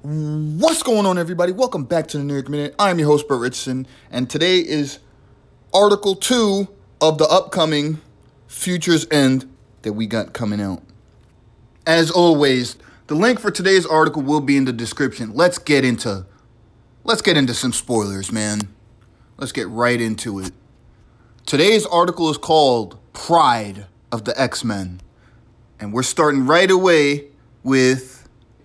What's going on, everybody? Welcome back to the New York Minute. I'm your host, Bert Richardson, and today is Article 2 of the upcoming Futures End that we got coming out. As always, the link for today's article will be in the description. Let's get into let's get into some spoilers, man. Let's get right into it. Today's article is called Pryde of the X-Men. And we're starting right away with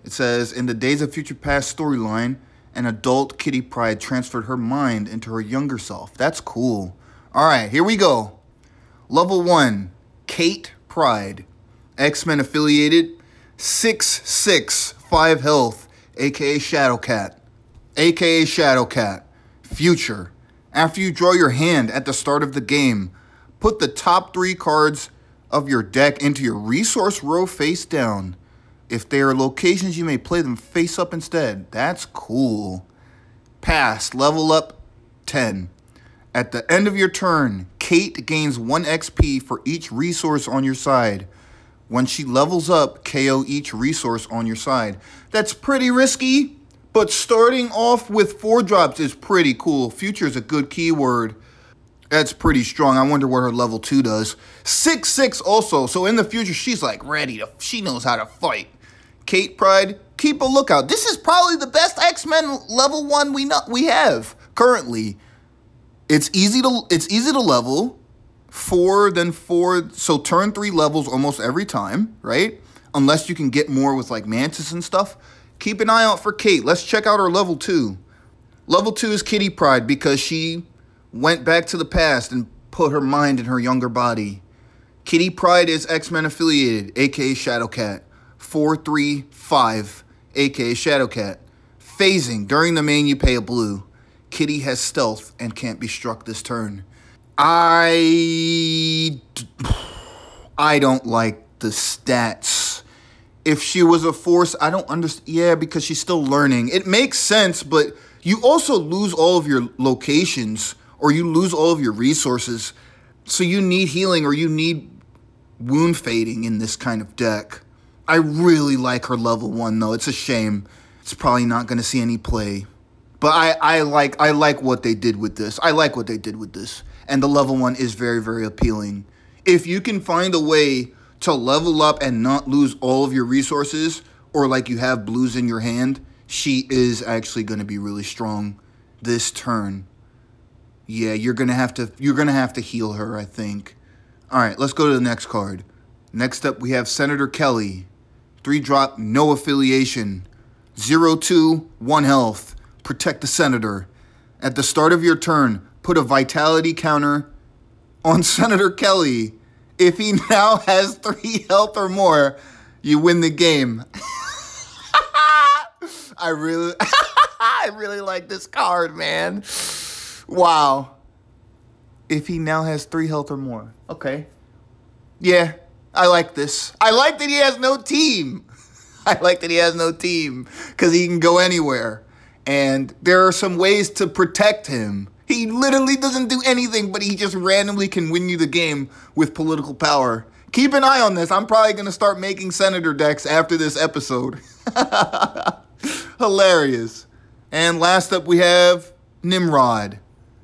it says in the Days of Future Past storyline, an adult Kitty Pryde transferred her mind into her younger self. That's cool. All right, here we go. Level 1, Kate Pryde. X-Men affiliated, 665 health, aka Shadowcat. aka Shadowcat. Future. After you draw your hand at the start of the game, put the top three cards of your deck into your resource row face down. If they are locations, you may play them face up instead. That's cool. Pass, level up 10. At the end of your turn, Kate gains 1 XP for each resource on your side. When she levels up, KO each resource on your side. That's pretty risky, but starting off with 4 drops is pretty cool. Future is a good keyword. That's pretty strong. I wonder what her level 2 does. 6 6 also, so in the future, she's like ready to, she knows how to fight. Kate Pryde, keep a lookout. This is probably the best X Men level one we know we have currently. It's easy to it's easy to level. Four, then four. So turn three levels almost every time, right? Unless you can get more with like Mantis and stuff. Keep an eye out for Kate. Let's check out her level two. Level two is Kitty Pryde because she went back to the past and put her mind in her younger body. Kitty Pryde is X Men affiliated, aka Shadowcat. 435, aka Shadowcat. Phasing. During the main, you pay a blue. Kitty has stealth and can't be struck this turn. I. I don't like the stats. If she was a force, I don't understand. Yeah, because she's still learning. It makes sense, but you also lose all of your locations or you lose all of your resources. So you need healing or you need wound fading in this kind of deck. I really like her level one though. It's a shame. It's probably not to see any play. But I, I like I like what they did with this. I like what they did with this. And the level one is very, very appealing. If you can find a way to level up and not lose all of your resources, or like you have blues in your hand, she is actually to be really strong this turn. Yeah, you're gonna have to you're gonna have to heal her, I think. All right, let's go to the next card. Next up, we have Senator Kelly. Three drop, no affiliation. Zero two, one health. Protect the senator. At the start of your turn, put a vitality counter on Senator Kelly. If he now has three health or more, you win the game. I really, I really like this card, man. Wow. If he now has three health or more, okay. Yeah, I like this. I like that he has no team. I like that he has no team because he can go anywhere. And there are some ways to protect him. He literally doesn't do anything, but he just randomly can win you the game with political power. Keep an eye on this. I'm probably going to start making senator decks after this episode. Hilarious. And last up, we have Nimrod.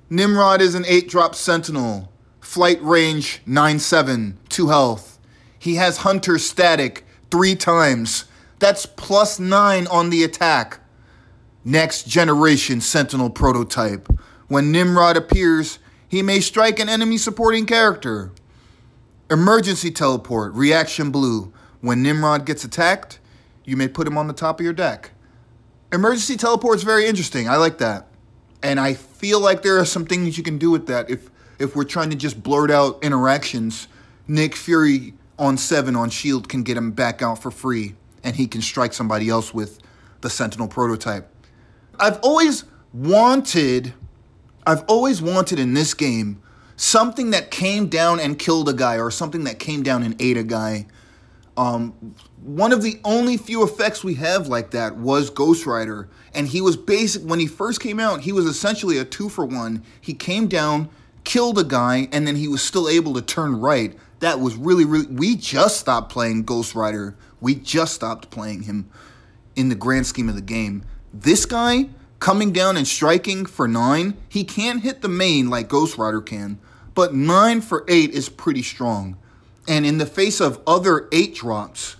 Nimrod is an 8 drop sentinel. Flight range 9 7, 2 health. He has Hunter static three times. That's plus nine on the attack. Next generation Sentinel prototype. When Nimrod appears, he may strike an enemy supporting character. Emergency teleport, reaction blue. When Nimrod gets attacked, you may put him on the top of your deck. Emergency teleport is very interesting. I like that. And I feel like there are some things you can do with that if if we're trying to just blurt out interactions. Nick Fury on seven on Shield can get him back out for free, and he can strike somebody else with the Sentinel prototype. I've always wanted, I've always wanted in this game something that came down and killed a guy, or something that came down and ate a guy. Um, one of the only few effects we have like that was Ghost Rider, and he was basic when he first came out. He was essentially a two for one. He came down, killed a guy, and then he was still able to turn right that was really, really. We just stopped playing Ghost Rider. We just stopped playing him. in the grand scheme of the game. This guy coming down and striking for nine, he can't hit the main like Ghost Rider can, but nine for eight is pretty strong. And in the face of other eight drops,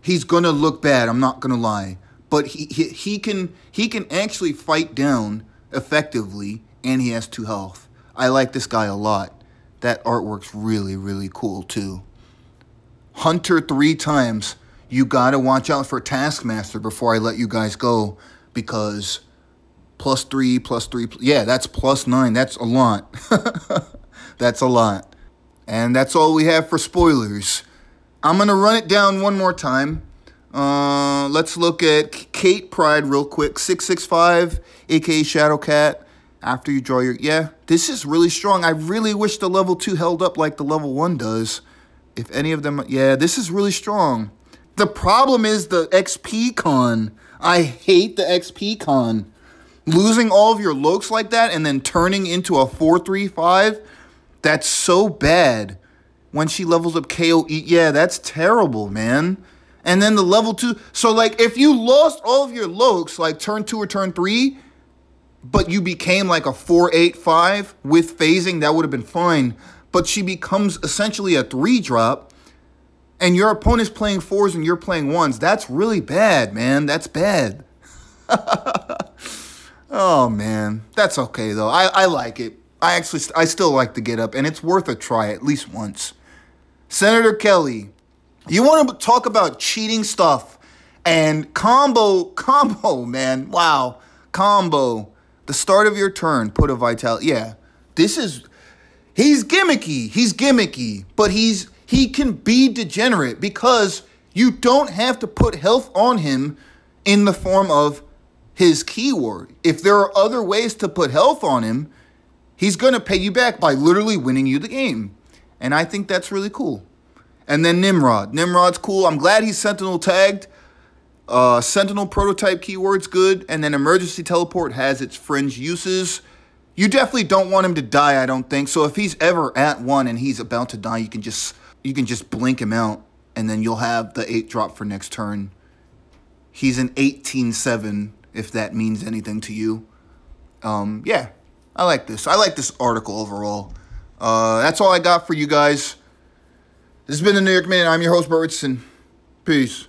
he's gonna look bad. I'm not gonna lie, but he he, he can he can actually fight down effectively, and he has two health. I like this guy a lot. That artwork's really really cool too. Hunter three times. You gotta watch out for Taskmaster before I let you guys go, because plus three, plus three, yeah, that's plus nine. That's a lot. that's a lot. And that's all we have for spoilers. I'm to run it down one more time. Uh, let's look at Kate Pryde real quick. 665, aka Shadowcat. After you draw your. Yeah, this is really strong. I really wish the level 2 held up like the level 1 does. If any of them. Yeah, this is really strong. The problem is the XP con. I hate the XP con. Losing all of your looks like that and then turning into a 435, that's so bad when she levels up KOE. Yeah, that's terrible, man. And then the level two. So, like, if you lost all of your looks, like turn two or turn three, but you became like a 485 with phasing, that would have been fine. But she becomes essentially a three drop, and your opponent's playing fours and you're playing ones. That's really bad, man. That's bad. oh, man. That's okay, though. I, I like it. I actually, I still like to get up, and it's worth a try at least once. Senator Kelly, you want to talk about cheating stuff and combo, combo, man. Wow. Combo. The start of your turn, put a vitality. Yeah. This is he's gimmicky. He's gimmicky, but he's he can be degenerate because you don't have to put health on him in the form of his keyword. If there are other ways to put health on him, he's going to pay you back by literally winning you the game. And I think that's really cool. And then Nimrod. Nimrod's cool. I'm glad he's Sentinel tagged. Uh, Sentinel prototype keyword's good. And then Emergency Teleport has its fringe uses. You definitely don't want him to die, I don't think. So if he's ever at one and he's about to die, you can just you can just blink him out, and then you'll have the eight drop for next turn. He's an 18-7, if that means anything to you. Um, yeah, I like this. I like this article overall. Uh, that's all I got for you guys. This has been the New York Minute. I'm your host, Bert Richardson. Peace.